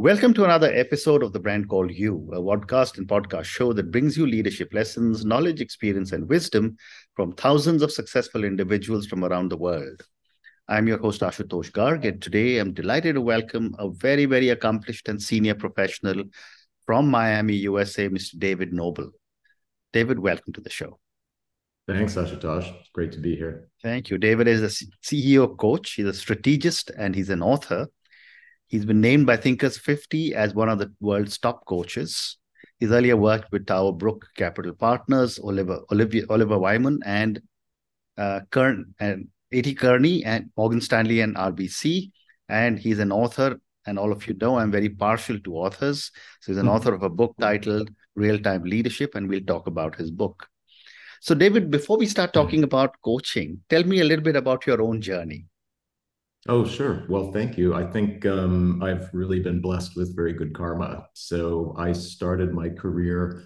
Welcome to another episode of The Brand Called You, a podcast and podcast show that brings you leadership lessons, knowledge, experience, and wisdom from thousands of successful individuals from around the world. I'm your host, Ashutosh Garg, and today I'm delighted to welcome a very, very accomplished and senior professional from Miami, USA, Mr. David Noble. David, welcome to the show. Thanks, Ashutosh. It's great to be here. Thank you. David is a CEO coach, he's a strategist, and he's an author. He's been named by Thinkers 50 as one of the world's top coaches. He's earlier worked with Tower Brook Capital Partners, Oliver Oliver, Oliver Wyman, and uh, Kern and A.T. Kearney, and Morgan Stanley and RBC. And he's an author, and all of you know I'm very partial to authors. So he's an mm-hmm. author of a book titled Real Time Leadership, and we'll talk about his book. So, David, before we start hmm. talking about coaching, tell me a little bit about your own journey. Oh, sure. Well, thank you. I think um, I've really been blessed with very good karma. So, I started my career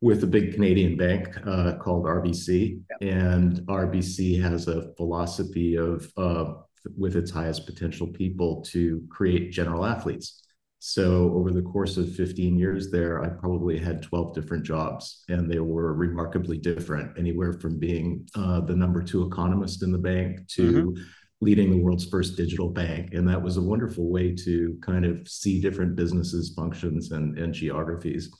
with a big Canadian bank uh, called RBC, and RBC has a philosophy of, uh, with its highest potential people, to create general athletes. So over the course of 15 years there, I probably had 12 different jobs, and they were remarkably different, anywhere from being uh, the number two economist in the bank to mm-hmm. Leading the world's first digital bank. And that was a wonderful way to kind of see different businesses, functions, and, and geographies.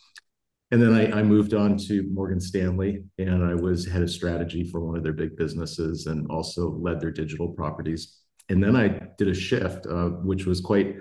And then I, I, moved on to Morgan Stanley, and I was head of strategy for one of their big businesses and also led their digital properties. And then I did a shift, uh, which was quite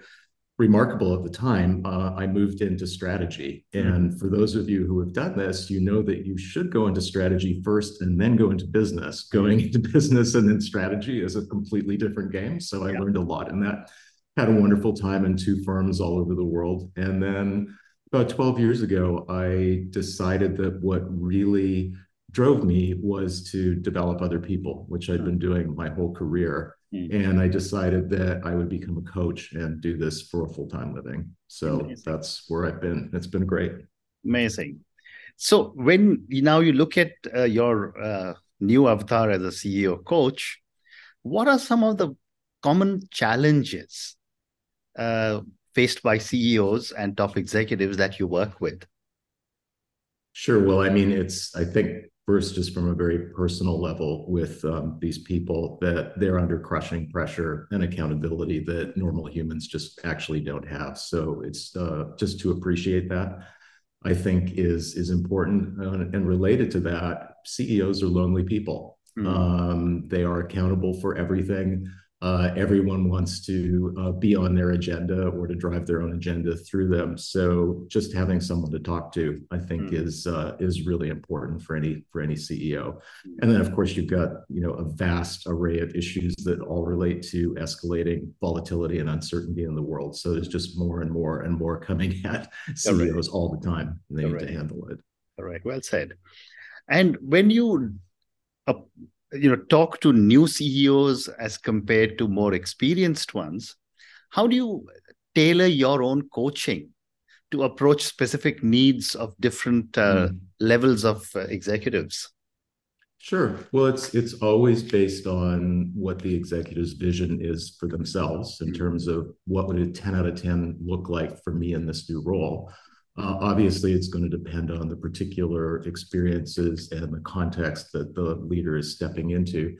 remarkable at the time, uh, I moved into strategy. And for those of you who have done this, you know that you should go into strategy first and then go into business. Going into business and then strategy is a completely different game. So I yeah. learned a lot in that. Had a wonderful time in two firms all over the world. And then about 12 years ago, I decided that what really drove me was to develop other people, which I'd been doing my whole career. Mm-hmm. And I decided that I would become a coach and do this for a full time living. So Amazing. that's where I've been. It's been great. Amazing. So when now you look at uh, your uh, new avatar as a CEO coach, what are some of the common challenges uh, faced by CEOs and top executives that you work with? Sure. Well, I mean, it's, I think first just from a very personal level with um, these people that they're under crushing pressure and accountability that normal humans just actually don't have. So it's uh, just to appreciate that i think is is important. And related to that ceos are lonely people. Mm-hmm. um, they are accountable for everything uh, everyone wants to uh, be on their agenda or to drive their own agenda through them. So just having someone to talk to, I think, mm. is uh, is really important for any for any CEO. And then, of course, you've got you know a vast array of issues that all relate to escalating volatility and uncertainty in the world. So there's just more and more and more coming at CEOs all, all the time. And they all need right. to handle it. All right, well said. And when you you know talk to new ceos as compared to more experienced ones how do you tailor your own coaching to approach specific needs of different uh, mm. levels of uh, executives sure well it's it's always based on what the executive's vision is for themselves in mm. terms of what would a 10 out of 10 look like for me in this new role uh, obviously, it's going to depend on the particular experiences and the context that the leader is stepping into.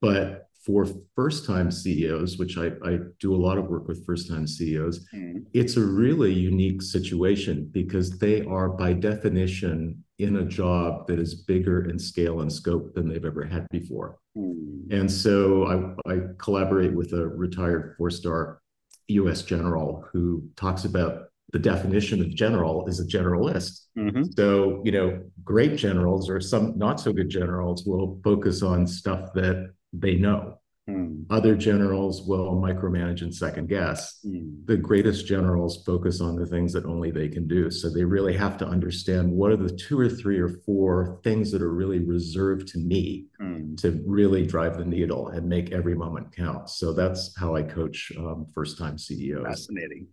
But for first time CEOs, which I, I, do a lot of work with first time CEOs, mm. it's a really unique situation because they are, by definition, in a job that is bigger in scale and scope than they've ever had before. Mm. And so I, I collaborate with a retired four star US general who talks about the definition of general is a generalist. Mm-hmm. So, you know, great generals or some not so good generals will focus on stuff that they know. Mm. Other generals will micromanage and second guess. Mm. The greatest generals focus on the things that only they can do. So they really have to understand what are the two or three or four things that are really reserved to me mm. to really drive the needle and make every moment count. So that's how I coach um, first time CEOs. Fascinating.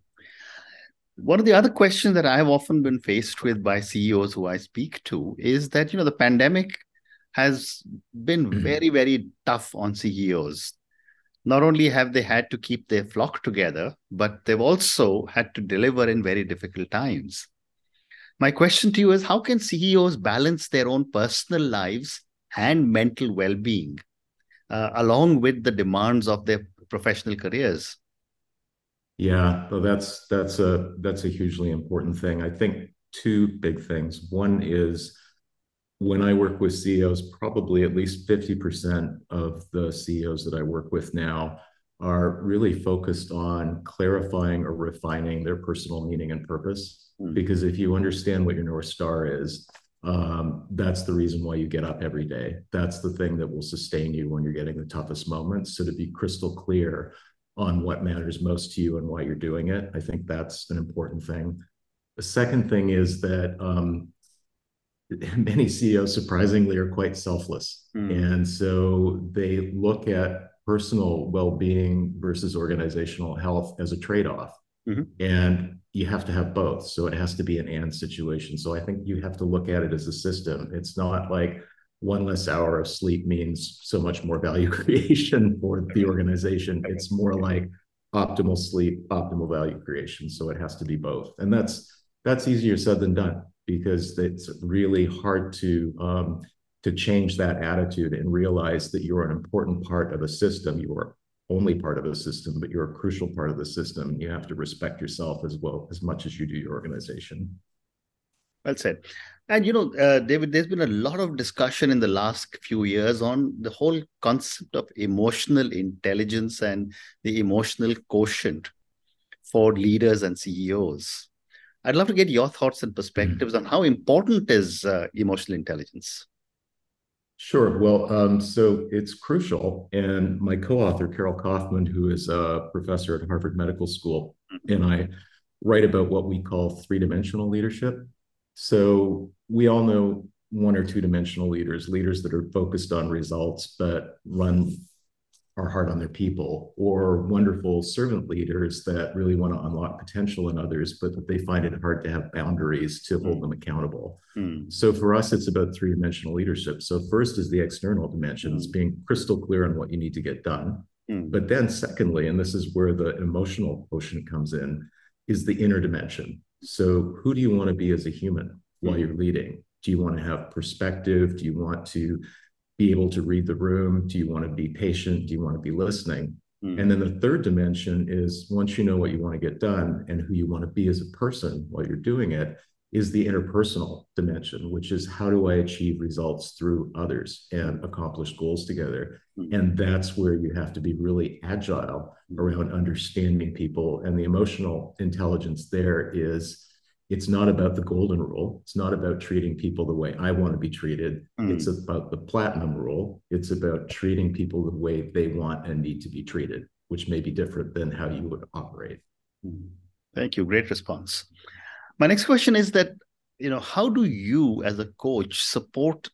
One of the other questions that I've often been faced with by CEOs who I speak to is that, you know, the pandemic has been mm-hmm. very, very tough on CEOs. not only have they had to keep their flock together, but they've also had to deliver in very difficult times. My question to you is how can CEOs balance their own personal lives and mental well being uh, along with the demands of their professional careers? Yeah, well, that's that's a that's a hugely important thing. I think two big things. One is when I work with CEOs, probably at least 50% of the CEOs that I work with now are really focused on clarifying or refining their personal meaning and purpose. Mm. Because if you understand what your North Star is, um, that's the reason why you get up every day. That's the thing that will sustain you when you're getting the toughest moments. So to be crystal clear on what matters most to you and why you're doing it, I think that's an important thing. The second thing is that um, many CEOs surprisingly are quite selfless. Mm. And so they look at personal well-being versus organizational health as a trade-off. Mm-hmm. And you have to have both. So it has to be an and situation. So I think you have to look at it as a system. It's not like one less hour of sleep means so much more value creation for the organization. It's more like optimal sleep, optimal value creation. So it has to be both. And that's that's easier said than done because it's really hard to um, to change that attitude and realize that you're an important part of a system. You are only part of a system, but you're a crucial part of the system. You have to respect yourself as well as much as you do your organization. Well said. And you know, uh, David, there's been a lot of discussion in the last few years on the whole concept of emotional intelligence and the emotional quotient for leaders and CEOs. I'd love to get your thoughts and perspectives mm. on how important is uh, emotional intelligence. Sure. Well, um, so it's crucial. And my co author, Carol Kauffman, who is a professor at Harvard Medical School, mm-hmm. and I write about what we call three dimensional leadership. So we all know one or two dimensional leaders, leaders that are focused on results but run are hard on their people, or wonderful servant leaders that really want to unlock potential in others, but that they find it hard to have boundaries to hold mm. them accountable. Mm. So for us, it's about three dimensional leadership. So first is the external dimensions, mm. being crystal clear on what you need to get done. Hmm. But then secondly, and this is where the emotional quotient comes in, is the inner dimension. So who do you want to be as a human while hmm. you're leading? Do you want to have perspective? Do you want to be able to read the room? Do you want to be patient? Do you want to be listening? Mm-hmm. And then the third dimension is once you know what you want to get done and who you want to be as a person while you're doing it, is the interpersonal dimension, which is how do I achieve results through others and accomplish goals together? Mm-hmm. And that's where you have to be really agile hmm. around understanding people. And the emotional intelligence there is it's not about the golden rule. It's not about treating people the way I want to be treated. Mm. It's about the platinum rule. It's about treating people the way they want and need to be treated, which may be different than how you would operate. Mm. Thank you. Great response. My next question is that, you know, how do you as a coach support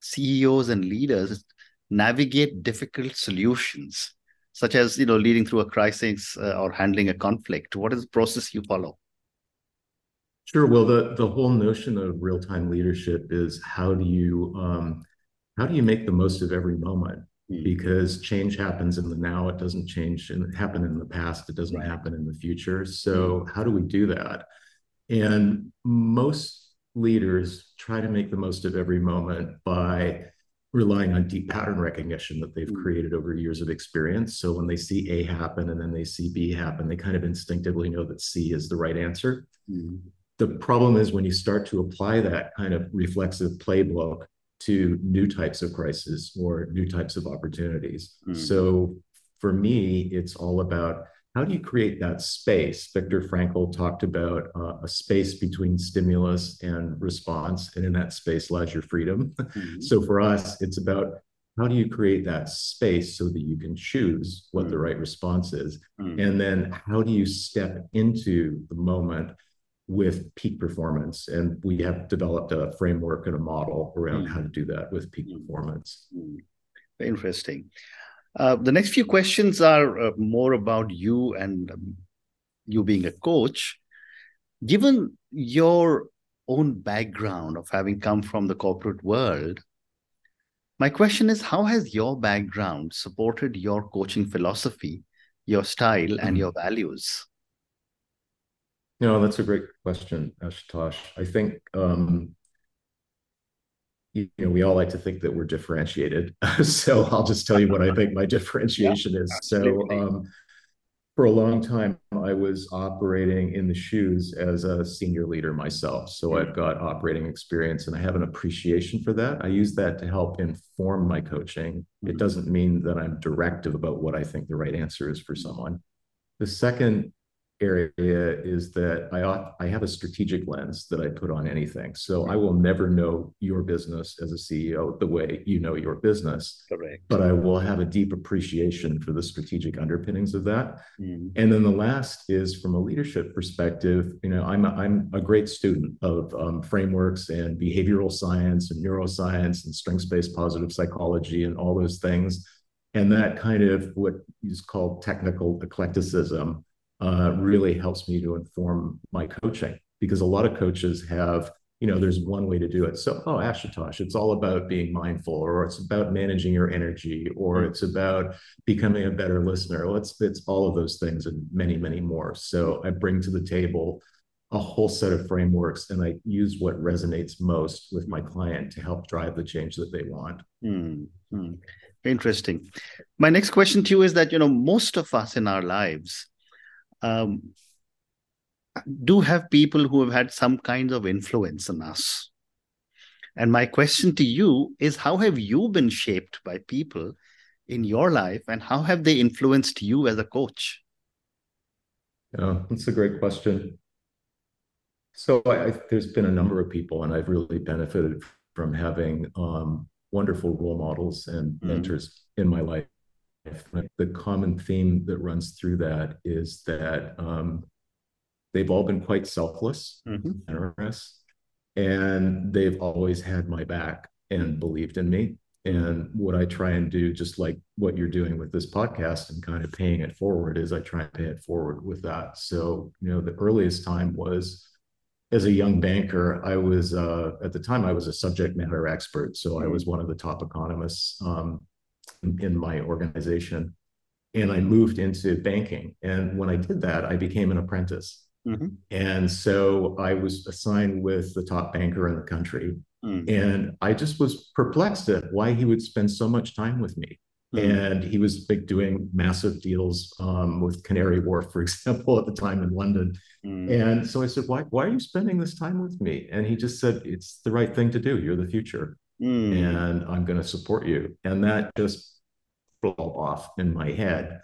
CEOs and leaders navigate difficult solutions, such as, you know, leading through a crisis uh, or handling a conflict? What is the process you follow? Sure. Well, the the whole notion of real time leadership is how do you um, how do you make the most of every moment? Mm-hmm. Because change happens in the now. It doesn't change and happen in the past. It doesn't right. happen in the future. So mm-hmm. how do we do that? And most leaders try to make the most of every moment by relying on deep pattern recognition that they've mm-hmm. created over years of experience. So when they see A happen and then they see B happen, they kind of instinctively know that C is the right answer. Mm-hmm the problem is when you start to apply that kind of reflexive playbook to new types of crisis or new types of opportunities. Mm. So for me, it's all about how do you create that space? Viktor Frankl talked about uh, a space between stimulus and response, and in that space lies your freedom. Mm-hmm. so for us, it's about how do you create that space so that you can choose what mm. the right response is? Mm. And then how do you step into the moment with peak performance. And we have developed a framework and a model around mm. how to do that with peak mm. performance. Mm. Interesting. Uh, the next few questions are uh, more about you and um, you being a coach. Given your own background of having come from the corporate world, My question is how has your background supported your coaching philosophy, your style, and your values? No, that's a great question, Ashutosh. I think um, you know we all like to think that we're differentiated. so I'll just tell you what I think my differentiation yeah, is. So um, for a long time, I was operating in the shoes as a senior leader myself. So mm-hmm. I've got operating experience and I have an appreciation for that. I use that to help inform my coaching. Mm-hmm. It doesn't mean that I'm directive about what I think the right answer is for someone. The second area is that I ought, I have a strategic lens that I put on anything. So I will never know your business as a CEO the way you know your business. Correct. But I will have a deep appreciation for the strategic underpinnings of that. Mm. And then the last is from a leadership perspective. You know, I'm a, I'm a great student of um, frameworks and behavioral science and neuroscience and strengths-based positive psychology and all those things. And that kind of what is called technical eclecticism uh, really helps me to inform my coaching because a lot of coaches have you know there's one way to do it. So oh ashutosh it's all about being mindful or it's about managing your energy or it's about becoming a better listener. Well it's it's all of those things and many many more. So i bring to the table a whole set of frameworks and i use what resonates most with my client to help drive the change that they want. Mm-hmm. interesting. My next question to you is that you know most of us in our lives um, do have people who have had some kinds of influence on us. And my question to you is how have you been shaped by people in your life and how have they influenced you as a coach? Yeah, that's a great question. So I, I, there's been a number of people, and I've really benefited from having um, wonderful role models and mm-hmm. mentors in my life the common theme that runs through that is that um, they've all been quite selfless, mm-hmm. generous, and they've always had my back and believed in me. And what I try and do, just like what you're doing with this podcast and kind of paying it forward, is I try and pay it forward with that. So, you know, the earliest time was as a young banker, I was uh, at the time I was a subject matter expert, so I mm-hmm. was one of the top economists um, in my organization. And I moved into banking. And when I did that, I became an apprentice. Mm-hmm. And so I was assigned with the top banker in the country. Mm-hmm. And I just was perplexed at why he would spend so much time with me. Mm-hmm. And he was like doing massive deals um, with Canary Wharf, for example, at the time in London. Mm. And so I said, why, why are you spending this time with me? And he just said, it's the right thing to do. You're the future. Mm. And I'm going to support you. And that just blow off in my head.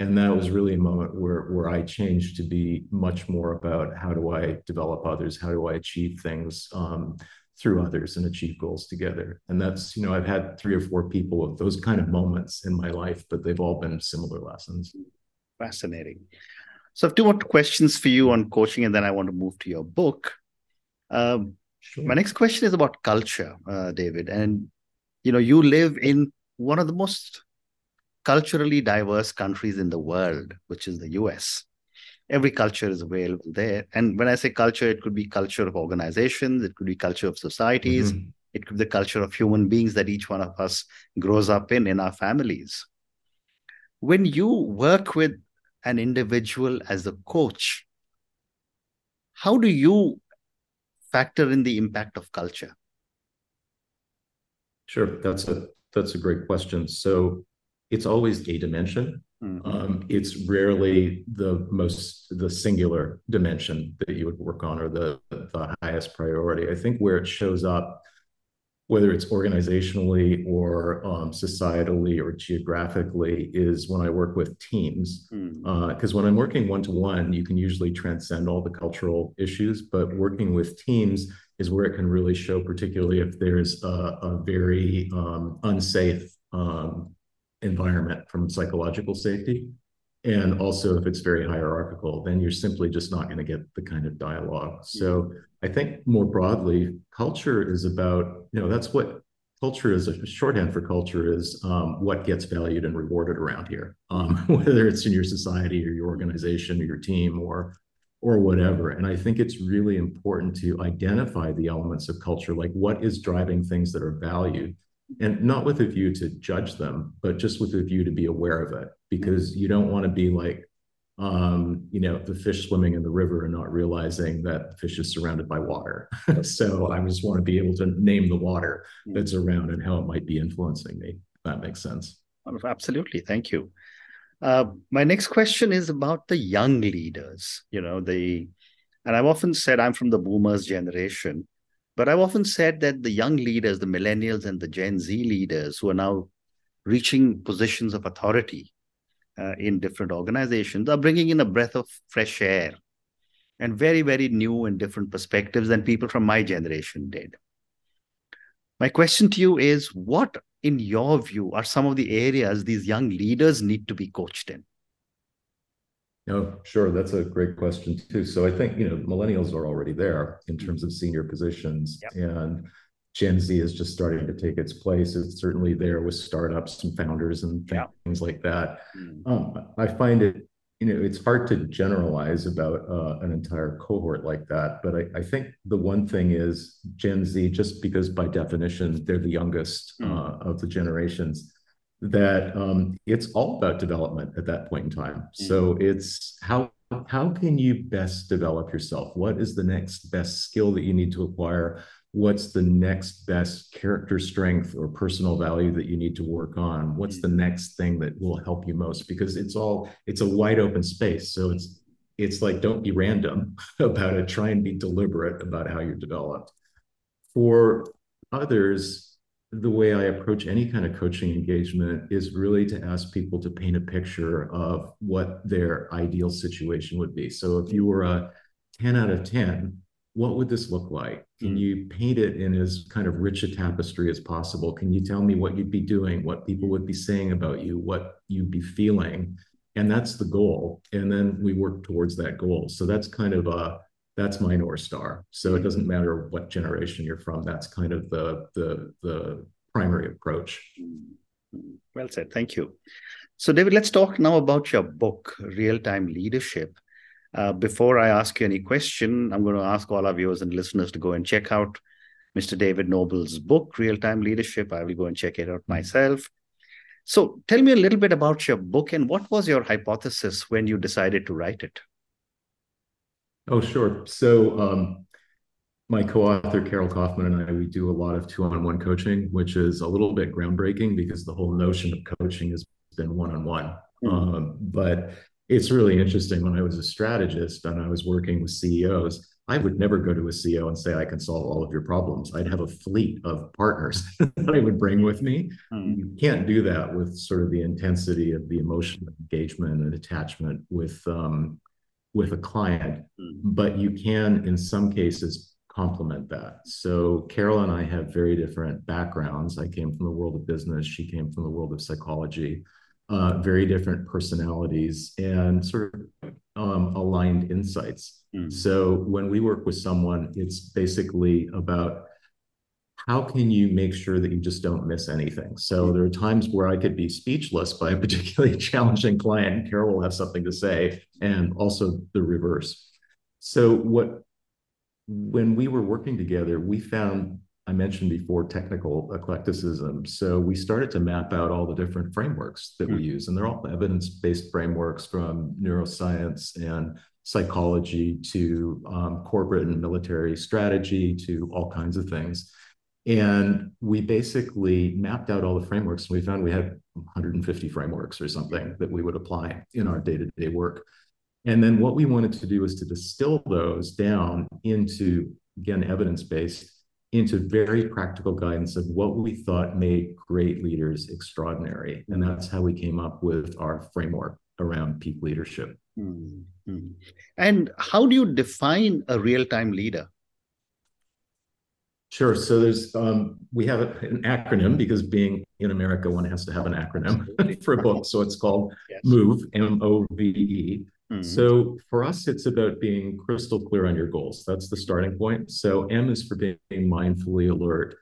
And that was really a moment where, where I changed to be much more about how do I develop others? How do I achieve things um, through others and achieve goals together? And that's, you know, I've had three or four people of those kind of moments in my life, but they've all been similar lessons. Fascinating. So I have two more questions for you on coaching, and then I want to move to your book. Um, sure. My next question is about culture, uh, David. And, you know, you live in one of the most culturally diverse countries in the world, which is the US. Every culture is available there. And when I say culture, it could be culture of organizations, it could be culture of societies, mm-hmm. it could be the culture of human beings that each one of us grows up in, in our families. When you work with an individual as a coach, how do you factor in the impact of culture? Sure, that's a that's a great question. So it's always a dimension. Mm-hmm. Um, it's rarely the most the singular dimension that you would work on or the the highest priority. I think where it shows up, whether it's organizationally or um, societally or geographically, is when I work with teams. Because mm-hmm. uh, when I'm working one to one, you can usually transcend all the cultural issues, but working with teams is where it can really show, particularly if there's a, a very um, unsafe um, environment from psychological safety. And also, if it's very hierarchical, then you're simply just not going to get the kind of dialogue. So, I think more broadly, culture is about, you know, that's what culture is a shorthand for culture is um, what gets valued and rewarded around here, um, whether it's in your society or your organization or your team or or whatever. And I think it's really important to identify the elements of culture, like what is driving things that are valued and not with a view to judge them, but just with a view to be aware of it, because you don't want to be like, um, you know, the fish swimming in the river and not realizing that the fish is surrounded by water. so I just want to be able to name the water that's around and how it might be influencing me. that makes sense. Absolutely. Thank you. Uh, my next question is about the young leaders. You know, the, and I've often said I'm from the boomers generation, but I've often said that the young leaders, the millennials and the Gen Z leaders who are now reaching positions of authority uh, in different organizations are bringing in a breath of fresh air and very, very new and different perspectives than people from my generation did. My question to you is what in your view, are some of the areas these young leaders need to be coached in? Oh, sure. That's a great question too. So I think, you know, millennials are already there in terms of senior positions yep. and Gen Z is just starting to take its place. It's certainly there with startups and founders and things yep. like that. Mm. Um, I find it you know, it's hard to generalize about uh, an entire cohort like that. But I, I, think the one thing is Gen Z, just because by definition they're the youngest mm. uh, of the generations, that um, it's all about development at that point in time. Mm. So it's how how can you best develop yourself? What is the next best skill that you need to acquire? what's the next best character strength or personal value that you need to work on what's the next thing that will help you most because it's all it's a wide open space so it's it's like don't be random about it try and be deliberate about how you're developed for others the way i approach any kind of coaching engagement is really to ask people to paint a picture of what their ideal situation would be so if you were a 10 out of 10 what would this look like? Can mm. you paint it in as kind of rich a tapestry as possible? Can you tell me what you'd be doing, what people would be saying about you, what you'd be feeling? And that's the goal. And then we work towards that goal. So that's kind of a that's my north star. So it doesn't matter what generation you're from. That's kind of the the the primary approach. Well said. Thank you. So David, let's talk now about your book, Real Time Leadership. Uh, before I ask you any question, I'm going to ask all our viewers and listeners to go and check out Mr. David Noble's book, Real Time Leadership. I will go and check it out myself. So tell me a little bit about your book and what was your hypothesis when you decided to write it? Oh, sure. So um, my co-author Carol Kauffman and I we do a lot of two-on-one coaching, which is a little bit groundbreaking because the whole notion of coaching has been one-on-one. Mm-hmm. Um, but it's really interesting when I was a strategist and I was working with CEOs. I would never go to a CEO and say, I can solve all of your problems. I'd have a fleet of partners that I would bring with me. Mm. You can't do that with sort of the intensity of the emotional engagement and attachment with um, with a client, mm. but you can, in some cases, complement that. So Carol and I have very different backgrounds. I came from the world of business. She came from the world of psychology uh, very different personalities and sort of um, aligned insights. Mm. So when we work with someone, it's basically about how can you make sure that you just don't miss anything? So there are times where I could be speechless by a particularly challenging client, Carol will have something to say, and also the reverse. So what when we were working together, we found I mentioned before technical eclecticism. So we started to map out all the different frameworks that we hmm. use, and they're all evidence based frameworks from neuroscience and psychology to um, corporate and military strategy to all kinds of things. And we basically mapped out all the frameworks. We found we had 150 frameworks or something that we would apply in our day to day work. And then what we wanted to do was to distill those down into, again, evidence based into very practical guidance of what we thought made great leaders extraordinary. And that's how we came up with our framework around peak leadership. Mm-hmm. And how do you define a real time leader? Sure. So there's um, we have an acronym because being in America, one has to have an acronym for a book. So it's called yes. MOVE, M O V E, Mm-hmm. So for us, it's about being crystal clear on your goals. That's the starting point. So M is for being mindfully alert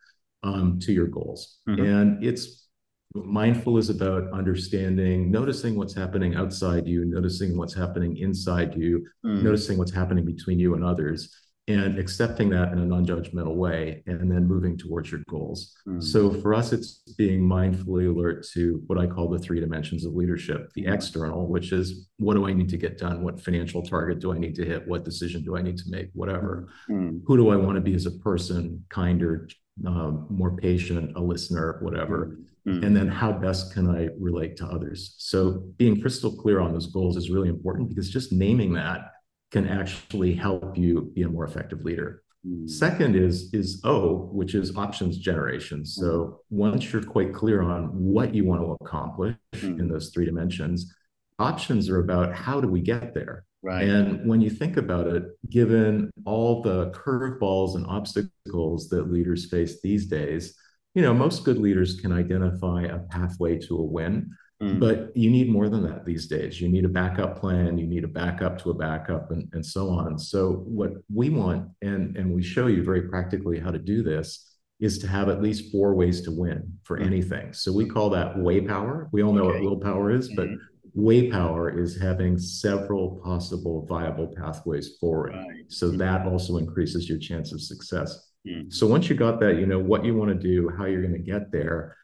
um, to your goals. Mm-hmm. And it's mindful is about understanding, noticing what's happening outside you, noticing what's happening inside you, mm-hmm. noticing what's happening between you and others, and accepting that in a non-judgmental way and then moving towards your goals. Mm. so for us it's being mindfully alert to what i call the three dimensions of leadership the external which is what do i need to get done? What financial target do i need to hit? What decision do i need to make? Whatever. Mm. who do i want to be as a person? Kinder um, more patient a listener whatever. Mm. and then how best can i relate to others? So being crystal clear on those goals is really important because just naming that can actually help you be a more effective leader. Mm. Second is is O, which is options generation. So once you're quite clear on what you want to accomplish mm. in those three dimensions, options are about how do we get there. Right. And when you think about it, given all the curveballs and obstacles that leaders face these days, you know, most good leaders can identify a pathway to a win. Mm. But you need more than that these days. You need a backup plan, you need a backup to a backup, and, and so on. So, what we want, and, and we show you very practically how to do this, is to have at least four ways to win for mm. anything. So, we call that way power. We all know okay. what willpower is, but mm-hmm. way power is having several possible viable pathways forward. Right. So, mm-hmm. that also increases your chance of success. Mm. So, once you got that, you know what you want to do, how you're going to get there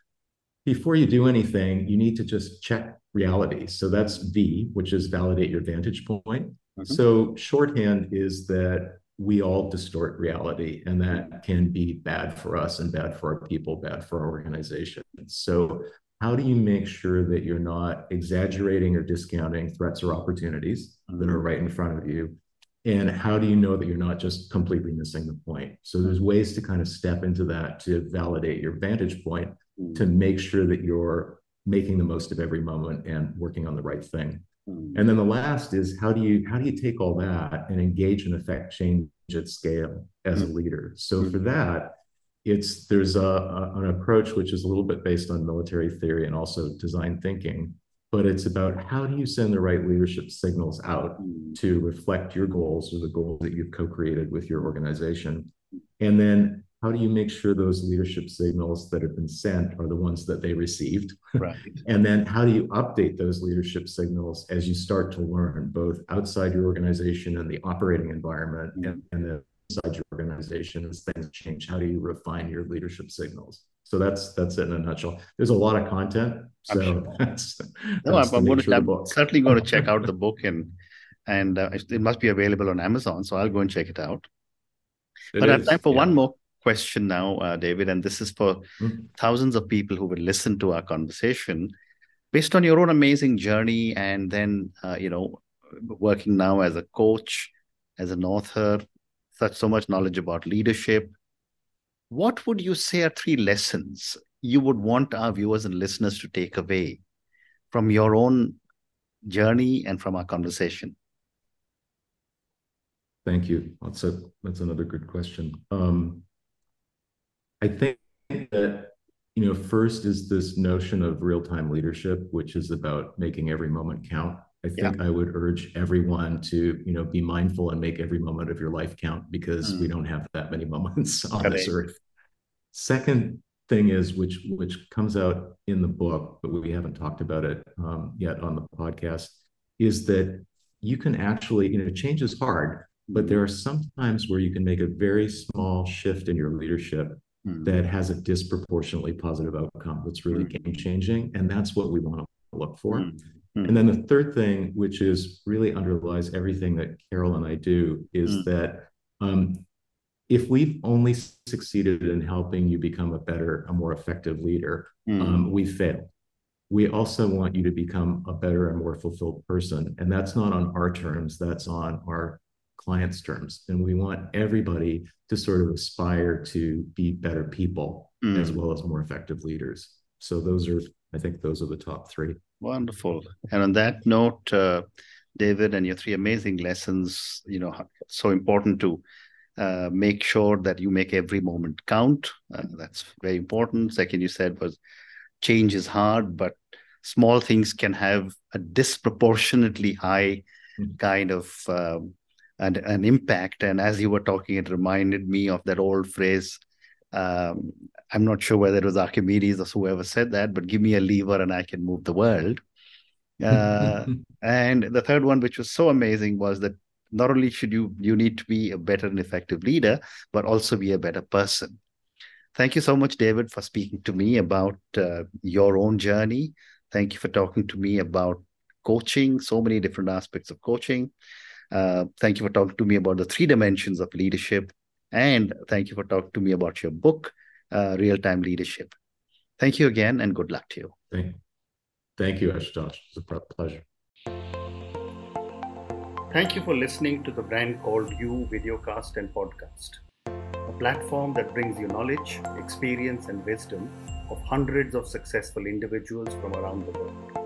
before you do anything, you need to just check reality. So that's V, which is validate your vantage point. Mm-hmm. So shorthand is that we all distort reality, and that can be bad for us and bad for our people, bad for our organization. So how do you make sure that you're not exaggerating or discounting threats or opportunities mm-hmm. that are right in front of you? And how do you know that you're not just completely missing the point? So there's ways to kind of step into that to validate your vantage point to make sure that you're making the most of every moment and working on the right thing. Mm. And then the last is how do you how do you take all that and engage and affect change at scale as a mm. leader? So mm. for that, it's there's a, a, an approach which is a little bit based on military theory and also design thinking, but it's about how do you send the right leadership signals out to reflect your goals or the goals that you've co-created with your organization, and then how do you make sure those leadership signals that have been sent are the ones that they received? Right. and then how do you update those leadership signals as you start to learn both outside your organization and the operating environment and, and the inside your organization as things change? How do you refine your leadership signals? So that's that's it in a nutshell. There's a lot of content. So sure. that's, no, I'm, I'm, going to, I'm certainly going to check out the book and and uh, it must be available on Amazon. So I'll go and check it out. It but is, I have time for yeah. one more question now, uh, David, and this is for mm-hmm. thousands of people who will listen to our conversation. Based on your own amazing journey, and then uh, you know, working now as a coach, as an author, such so much knowledge about leadership. What would you say are three lessons you would want our viewers and listeners to take away from your own journey and from our conversation? Thank you. That's a that's another good question. Um, I think that you know first is this notion of real-time leadership which is about making every moment count i think yeah. i would urge everyone to you know be mindful and make every moment of your life count because mm. we don't have that many moments on okay. this earth second thing is which which comes out in the book but we haven't talked about it um, yet on the podcast is that you can actually you know change is hard but there are some times where you can make a very small shift in your leadership mm. that has a disproportionately positive outcome that's really mm. game changing. And that's what we want to look for. Mm. And then the third thing, which is really underlies everything that Carol and I do, is mm. that um, if we've only succeeded in helping you become a better, a more effective leader, mm. um, we failed. We also want you to become a better and more fulfilled person. And that's not on our terms, that's on our clients' terms. And we want everybody to sort of aspire to be better people mm. as well as more effective leaders. So those are, I think, those are the top three. Wonderful. And on that note, uh, David, and your three amazing lessons, you know, so important to uh, make sure that you make every moment count. Uh, that's very important. Second, you said was change is hard, but small things can have a disproportionately high mm. kind of um, and an impact. And as you were talking, it reminded me of that old phrase. Um, I'm not sure whether it was Archimedes or whoever said that, but give me a lever and I can move the world. Uh, and the third one, which was so amazing, was that not only should you you need to be a better and effective leader, but also be a better person. Thank you so much, David, for speaking to me about uh, your own journey. Thank you for talking to me about coaching, so many different aspects of coaching. Uh, thank you for talking to me about the three dimensions of leadership. And thank you for talking to me about your book, uh, Real Time Leadership. Thank you again, and good luck to you. Thank, you, thank you, Ashutosh. It's a pleasure. Thank you for listening to the Brand Called You videocast and podcast, a platform that brings you knowledge, experience, and wisdom of hundreds of successful individuals from around the world.